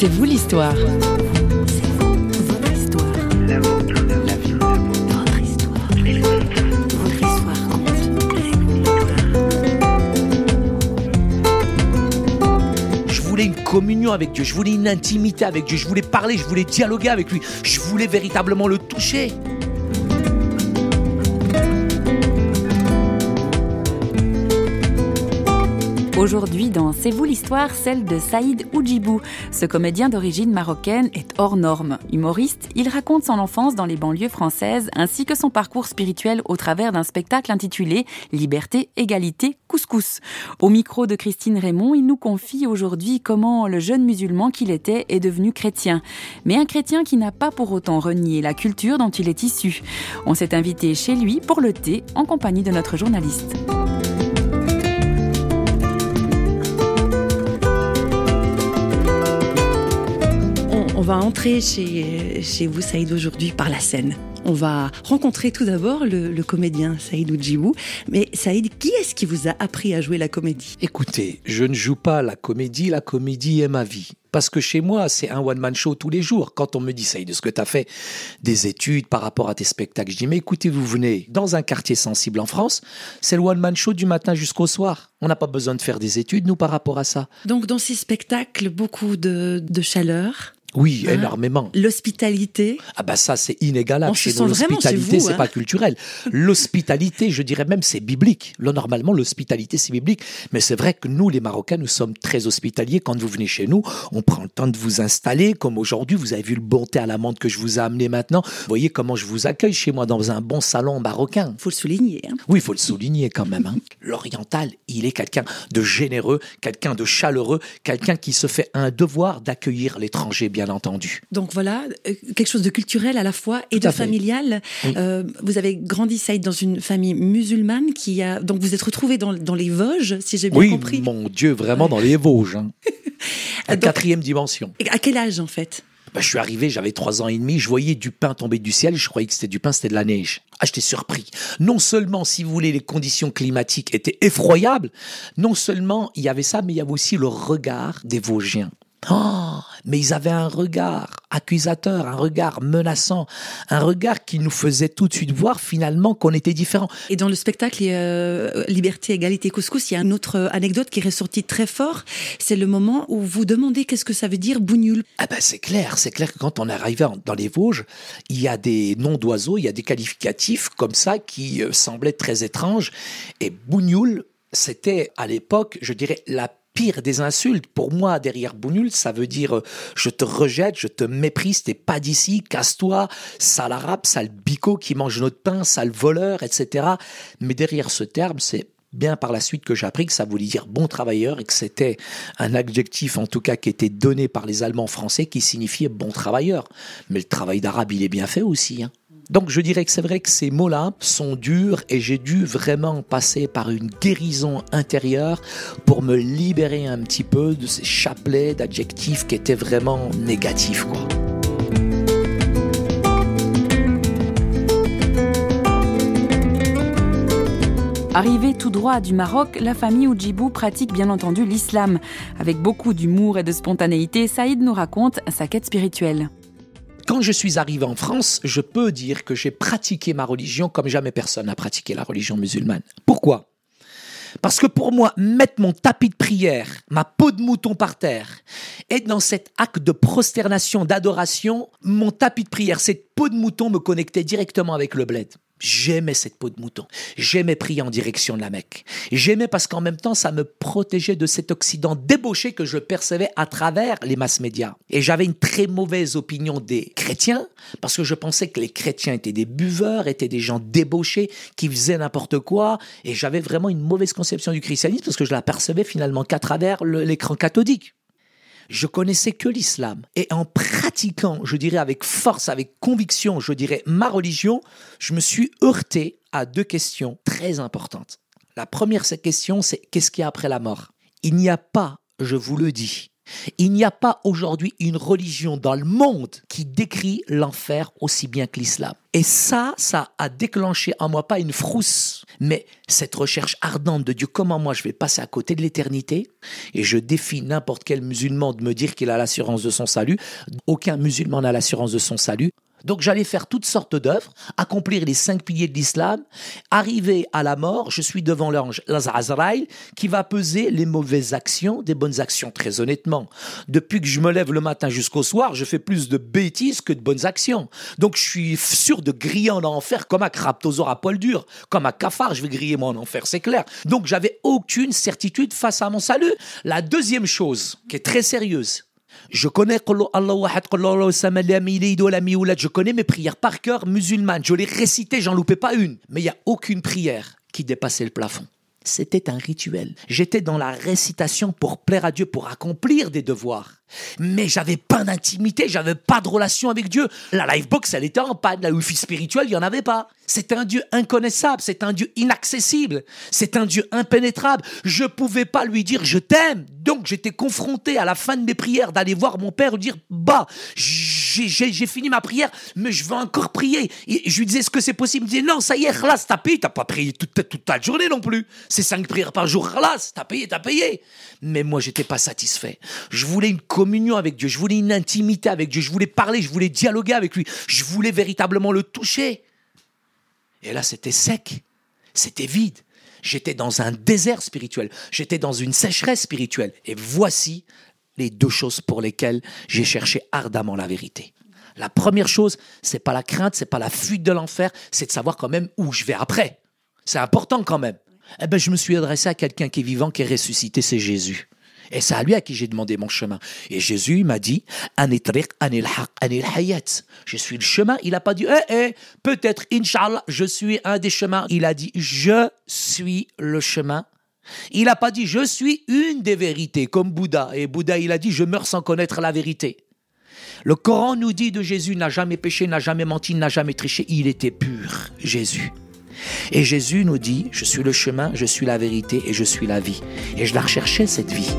C'est vous l'histoire. Je voulais une communion avec Dieu, je voulais une intimité avec Dieu, je voulais parler, je voulais dialoguer avec lui, je voulais véritablement le toucher. Aujourd'hui, dans C'est vous l'histoire, celle de Saïd Oudjibou. Ce comédien d'origine marocaine est hors norme. Humoriste, il raconte son enfance dans les banlieues françaises ainsi que son parcours spirituel au travers d'un spectacle intitulé Liberté, égalité, couscous. Au micro de Christine Raymond, il nous confie aujourd'hui comment le jeune musulman qu'il était est devenu chrétien. Mais un chrétien qui n'a pas pour autant renié la culture dont il est issu. On s'est invité chez lui pour le thé en compagnie de notre journaliste. Va entrer chez, chez vous, Saïd, aujourd'hui par la scène. On va rencontrer tout d'abord le, le comédien Saïd Oudjibou. Mais Saïd, qui est-ce qui vous a appris à jouer la comédie? Écoutez, je ne joue pas la comédie, la comédie est ma vie. Parce que chez moi, c'est un one-man show tous les jours. Quand on me dit, Saïd, est-ce que tu as fait des études par rapport à tes spectacles? Je dis, mais écoutez, vous venez dans un quartier sensible en France, c'est le one-man show du matin jusqu'au soir. On n'a pas besoin de faire des études, nous, par rapport à ça. Donc, dans ces spectacles, beaucoup de, de chaleur, Oui, Hein énormément. l'hospitalité. Ah bah ça c'est inégalable. On se Chez nous, chez l'hospitalité c'est hein. pas culturel. L'hospitalité, je dirais même c'est biblique. Là normalement l'hospitalité c'est biblique, mais c'est vrai que nous les Marocains nous sommes très hospitaliers. Quand vous venez chez nous, on prend le temps de vous installer. Comme aujourd'hui, vous avez vu le bon thé à la menthe que je vous ai amené maintenant. Vous voyez comment je vous accueille chez moi dans un bon salon marocain. Faut le souligner. hein. Oui, il faut le souligner quand même. hein. L'oriental, il est quelqu'un de généreux, quelqu'un de chaleureux, quelqu'un qui se fait un devoir d'accueillir l'étranger, bien entendu. Donc voilà, euh, quelque chose de culturel à la fois et Tout de familial. Oui. Euh, vous avez grandi, Saïd, dans une famille musulmane qui a. Donc vous êtes retrouvé dans, dans les Vosges, si j'ai bien Oui, compris. mon Dieu, vraiment dans les Vosges. hein. Donc- quatrième dimension. À quel âge, en fait? Ben, je suis arrivé, j'avais trois ans et demi, je voyais du pain tomber du ciel, je croyais que c'était du pain, c'était de la neige. Ah, j'étais surpris. Non seulement, si vous voulez, les conditions climatiques étaient effroyables, non seulement il y avait ça, mais il y avait aussi le regard des Vosgiens. Oh, mais ils avaient un regard accusateur, un regard menaçant, un regard qui nous faisait tout de suite voir finalement qu'on était différents. Et dans le spectacle euh, Liberté, Égalité, Couscous, il y a une autre euh, anecdote qui est ressortie très fort. C'est le moment où vous demandez qu'est-ce que ça veut dire bougnoul. Ah ben c'est clair, c'est clair que quand on est arrivé en- dans les Vosges, il y a des noms d'oiseaux, il y a des qualificatifs comme ça qui euh, semblaient très étranges. Et bougnoul, c'était à l'époque, je dirais, la pire des insultes. Pour moi, derrière bougnoul, ça veut dire euh, je te rejette, je te méprise, t'es pas d'ici, casse-toi, sale arabe, sale bico qui mange notre pain, sale voleur, etc. Mais derrière ce terme, c'est bien par la suite que j'ai appris que ça voulait dire bon travailleur et que c'était un adjectif en tout cas qui était donné par les Allemands français qui signifiait bon travailleur. Mais le travail d'arabe, il est bien fait aussi. hein. Donc je dirais que c'est vrai que ces mots-là sont durs et j'ai dû vraiment passer par une guérison intérieure pour me libérer un petit peu de ces chapelets d'adjectifs qui étaient vraiment négatifs. Arrivée tout droit du Maroc, la famille Oudjibou pratique bien entendu l'islam. Avec beaucoup d'humour et de spontanéité, Saïd nous raconte sa quête spirituelle. Quand je suis arrivé en France, je peux dire que j'ai pratiqué ma religion comme jamais personne n'a pratiqué la religion musulmane. Pourquoi? Parce que pour moi, mettre mon tapis de prière, ma peau de mouton par terre, être dans cet acte de prosternation, d'adoration, mon tapis de prière, cette peau de mouton me connectait directement avec le bled. J'aimais cette peau de mouton. J'aimais prier en direction de la Mecque. J'aimais parce qu'en même temps, ça me protégeait de cet Occident débauché que je percevais à travers les masses médias. Et j'avais une très mauvaise opinion des chrétiens parce que je pensais que les chrétiens étaient des buveurs, étaient des gens débauchés qui faisaient n'importe quoi. Et j'avais vraiment une mauvaise conception du christianisme parce que je l'apercevais finalement qu'à travers l'écran cathodique. Je connaissais que l'islam. Et en pratiquant, je dirais avec force, avec conviction, je dirais ma religion, je me suis heurté à deux questions très importantes. La première question, c'est qu'est-ce qu'il y a après la mort? Il n'y a pas, je vous le dis, Il n'y a pas aujourd'hui une religion dans le monde qui décrit l'enfer aussi bien que l'islam. Et ça, ça a déclenché en moi pas une frousse, mais cette recherche ardente de Dieu, comment moi je vais passer à côté de l'éternité? Et je défie n'importe quel musulman de me dire qu'il a l'assurance de son salut. Aucun musulman n'a l'assurance de son salut. Donc j'allais faire toutes sortes d'œuvres, accomplir les cinq piliers de l'islam, arriver à la mort, je suis devant l'ange Azraïl qui va peser les mauvaises actions des bonnes actions, très honnêtement. Depuis que je me lève le matin jusqu'au soir, je fais plus de bêtises que de bonnes actions. Donc je suis sûr de griller en enfer comme un craptosaure à poil dur, comme un cafard, je vais griller moi en enfer, c'est clair. Donc j'avais aucune certitude face à mon salut. La deuxième chose, qui est très sérieuse, je connais je connais mes prières par cœur musulmanes. Je les récitais, j'en loupais pas une. Mais il n'y a aucune prière qui dépassait le plafond. C'était un rituel. J'étais dans la récitation pour plaire à Dieu, pour accomplir des devoirs. Mais j'avais pas d'intimité, j'avais pas de relation avec Dieu. La livebox, elle était en panne. La wifi spirituelle, il y en avait pas. C'est un Dieu inconnaissable, c'est un Dieu inaccessible, c'est un Dieu impénétrable. Je pouvais pas lui dire je t'aime. Donc j'étais confronté à la fin de mes prières d'aller voir mon père et dire bah j'ai fini ma prière, mais je veux encore prier. Je lui disais est-ce que c'est possible? Il me disait non, ça y est, là, t'as payé, t'as pas prié toute, toute ta journée non plus. C'est cinq prières par jour, là, t'as payé, t'as payé. Mais moi j'étais pas satisfait. Je voulais une communion avec Dieu, je voulais une intimité avec Dieu, je voulais parler, je voulais dialoguer avec lui, je voulais véritablement le toucher. Et là, c'était sec, c'était vide. J'étais dans un désert spirituel, j'étais dans une sécheresse spirituelle. Et voici les deux choses pour lesquelles j'ai cherché ardemment la vérité. La première chose, c'est pas la crainte, c'est pas la fuite de l'enfer, c'est de savoir quand même où je vais après. C'est important quand même. Eh ben, je me suis adressé à quelqu'un qui est vivant, qui est ressuscité, c'est Jésus. Et c'est à lui à qui j'ai demandé mon chemin. Et Jésus m'a dit, je suis le chemin. Il n'a pas dit, eh, eh, peut-être, Inch'Allah, je suis un des chemins. Il a dit, je suis le chemin. Il n'a pas dit, je suis une des vérités, comme Bouddha. Et Bouddha, il a dit, je meurs sans connaître la vérité. Le Coran nous dit de Jésus, n'a jamais péché, n'a jamais menti, n'a jamais triché. Il était pur, Jésus. Et Jésus nous dit, je suis le chemin, je suis la vérité et je suis la vie. Et je la recherchais, cette vie.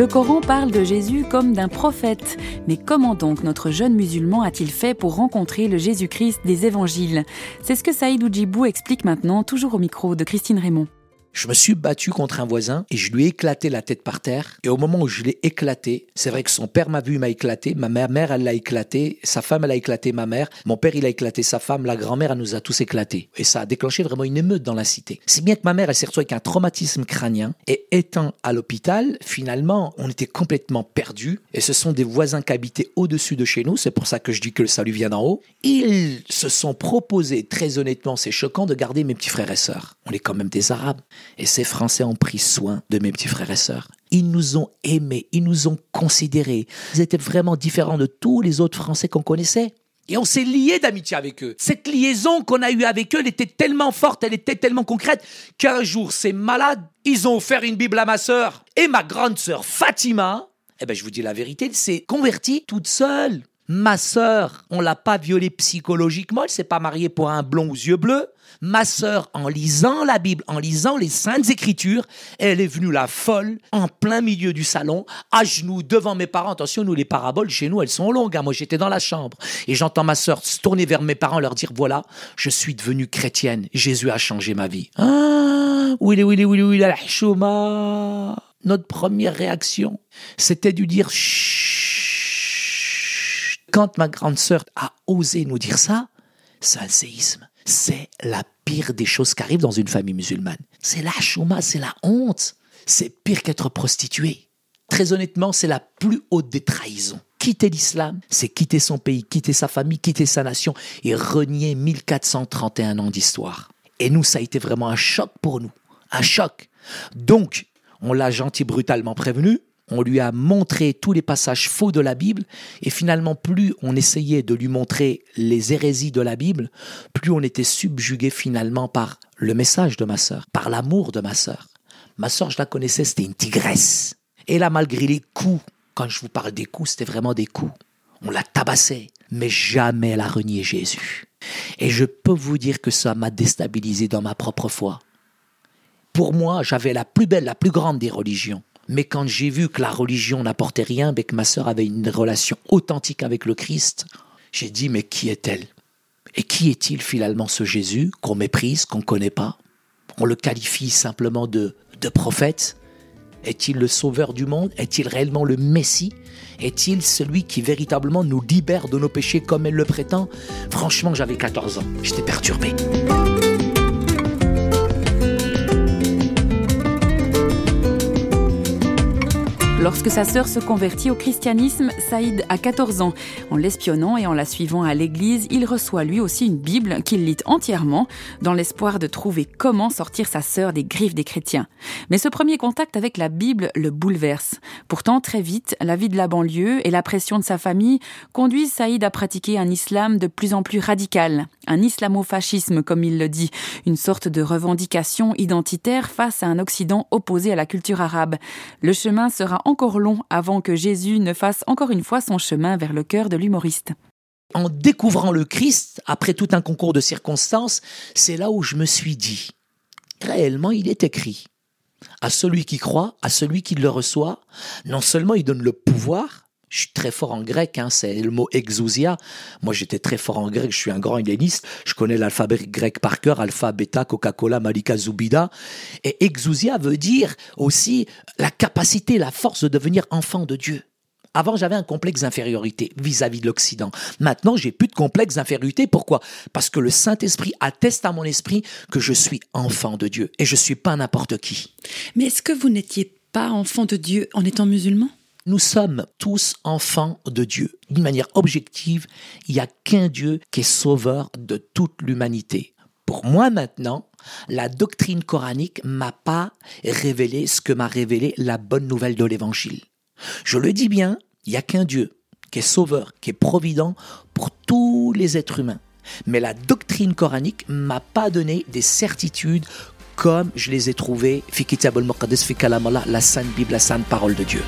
Le Coran parle de Jésus comme d'un prophète. Mais comment donc notre jeune musulman a-t-il fait pour rencontrer le Jésus-Christ des évangiles? C'est ce que Saïd Oujibou explique maintenant, toujours au micro de Christine Raymond. Je me suis battu contre un voisin et je lui ai éclaté la tête par terre. Et au moment où je l'ai éclaté, c'est vrai que son père m'a vu, m'a éclaté, ma mère, elle l'a éclaté, sa femme, elle a éclaté ma mère, mon père, il a éclaté sa femme, la grand-mère, elle nous a tous éclatés. Et ça a déclenché vraiment une émeute dans la cité. C'est bien que ma mère, elle s'est retrouvée avec un traumatisme crânien et étant à l'hôpital, finalement, on était complètement perdus. Et ce sont des voisins qui habitaient au-dessus de chez nous, c'est pour ça que je dis que le salut vient d'en haut. Ils se sont proposés, très honnêtement, c'est choquant de garder mes petits frères et sœurs. On est quand même des Arabes. Et ces Français ont pris soin de mes petits frères et sœurs. Ils nous ont aimés, ils nous ont considérés. Ils étaient vraiment différents de tous les autres Français qu'on connaissait. Et on s'est liés d'amitié avec eux. Cette liaison qu'on a eue avec eux, elle était tellement forte, elle était tellement concrète, qu'un jour, ces malades, ils ont offert une Bible à ma sœur. Et ma grande sœur Fatima, eh ben, je vous dis la vérité, elle s'est convertie toute seule. Ma sœur, on l'a pas violée psychologiquement, elle s'est pas mariée pour un blond aux yeux bleus. Ma sœur, en lisant la Bible, en lisant les Saintes Écritures, elle est venue la folle en plein milieu du salon, à genoux devant mes parents. Attention, nous les paraboles chez nous, elles sont longues. Hein. Moi, j'étais dans la chambre et j'entends ma sœur se tourner vers mes parents, leur dire voilà, je suis devenue chrétienne. Jésus a changé ma vie. Ah, oui, oui, oui, oui, la Notre première réaction, c'était de dire quand ma grande sœur a osé nous dire ça, c'est un séisme. C'est la pire des choses qui arrivent dans une famille musulmane. C'est la chouma, c'est la honte. C'est pire qu'être prostituée. Très honnêtement, c'est la plus haute des trahisons. Quitter l'islam, c'est quitter son pays, quitter sa famille, quitter sa nation et renier 1431 ans d'histoire. Et nous, ça a été vraiment un choc pour nous. Un choc. Donc, on l'a gentil brutalement prévenu, on lui a montré tous les passages faux de la Bible, et finalement, plus on essayait de lui montrer les hérésies de la Bible, plus on était subjugué finalement par le message de ma sœur, par l'amour de ma sœur. Ma sœur, je la connaissais, c'était une tigresse. Et là, malgré les coups, quand je vous parle des coups, c'était vraiment des coups. on la tabassait, mais jamais elle a renié Jésus. Et je peux vous dire que ça m'a déstabilisé dans ma propre foi. Pour moi, j'avais la plus belle, la plus grande des religions. Mais quand j'ai vu que la religion n'apportait rien, mais que ma sœur avait une relation authentique avec le Christ, j'ai dit, mais qui est-elle? Et qui est-il finalement ce Jésus qu'on méprise, qu'on ne connaît pas? On le qualifie simplement de, de prophète? Est-il le sauveur du monde? Est-il réellement le Messie? Est-il celui qui véritablement nous libère de nos péchés comme elle le prétend? Franchement, j'avais 14 ans, j'étais perturbé. Lorsque sa sœur se convertit au christianisme, Saïd a 14 ans. En l'espionnant et en la suivant à l'église, il reçoit lui aussi une Bible qu'il lit entièrement, dans l'espoir de trouver comment sortir sa sœur des griffes des chrétiens. Mais ce premier contact avec la Bible le bouleverse. Pourtant, très vite, la vie de la banlieue et la pression de sa famille conduisent Saïd à pratiquer un islam de plus en plus radical, un islamofascisme comme il le dit, une sorte de revendication identitaire face à un Occident opposé à la culture arabe. Le chemin sera encore long avant que Jésus ne fasse encore une fois son chemin vers le cœur de l'humoriste. En découvrant le Christ, après tout un concours de circonstances, c'est là où je me suis dit, réellement il est écrit, à celui qui croit, à celui qui le reçoit, non seulement il donne le pouvoir, je suis très fort en grec, hein, c'est le mot exousia. Moi, j'étais très fort en grec, je suis un grand helléniste. Je connais l'alphabet grec par cœur, alpha, bêta, Coca-Cola, Malika, Zubida. Et exousia veut dire aussi la capacité, la force de devenir enfant de Dieu. Avant, j'avais un complexe d'infériorité vis-à-vis de l'Occident. Maintenant, j'ai plus de complexe d'infériorité. Pourquoi? Parce que le Saint-Esprit atteste à mon esprit que je suis enfant de Dieu et je suis pas n'importe qui. Mais est-ce que vous n'étiez pas enfant de Dieu en étant musulman? Nous sommes tous enfants de Dieu. D'une manière objective, il n'y a qu'un Dieu qui est sauveur de toute l'humanité. Pour moi maintenant, la doctrine coranique m'a pas révélé ce que m'a révélé la bonne nouvelle de l'évangile. Je le dis bien, il n'y a qu'un Dieu qui est sauveur, qui est provident pour tous les êtres humains. Mais la doctrine coranique m'a pas donné des certitudes comme je les ai trouvées, la Sainte Bible, la Sainte Parole de Dieu.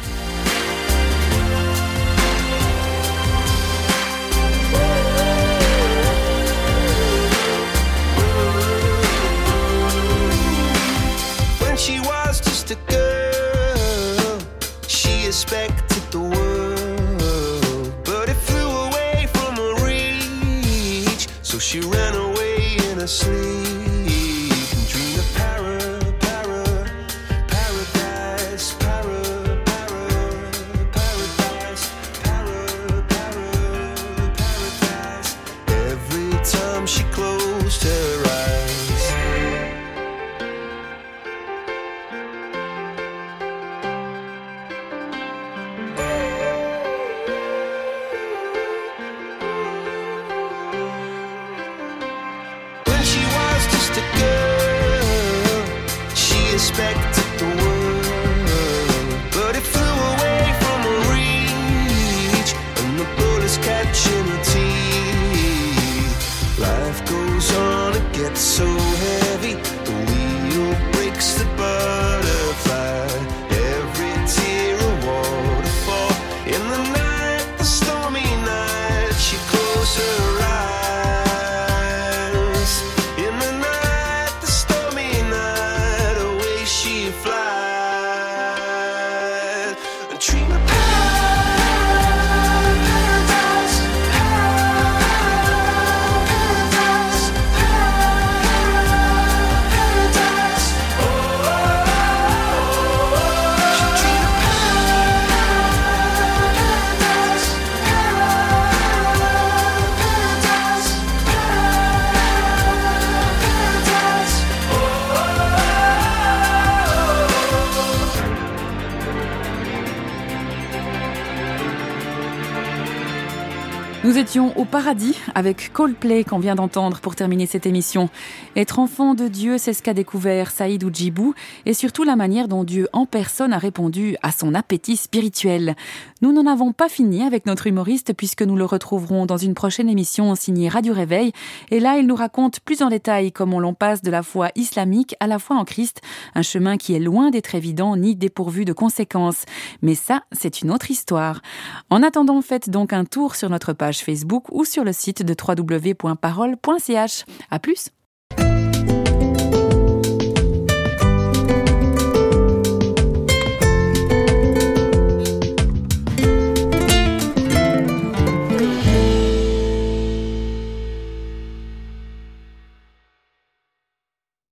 so Nous étions au paradis avec Coldplay qu'on vient d'entendre pour terminer cette émission. Être enfant de Dieu, c'est ce qu'a découvert Saïd Oujibou et surtout la manière dont Dieu en personne a répondu à son appétit spirituel. Nous n'en avons pas fini avec notre humoriste puisque nous le retrouverons dans une prochaine émission signée Radio Réveil et là il nous raconte plus en détail comment l'on passe de la foi islamique à la foi en Christ, un chemin qui est loin d'être évident ni dépourvu de conséquences. Mais ça, c'est une autre histoire. En attendant, faites donc un tour sur notre Facebook ou sur le site de www.parole.ch. À plus!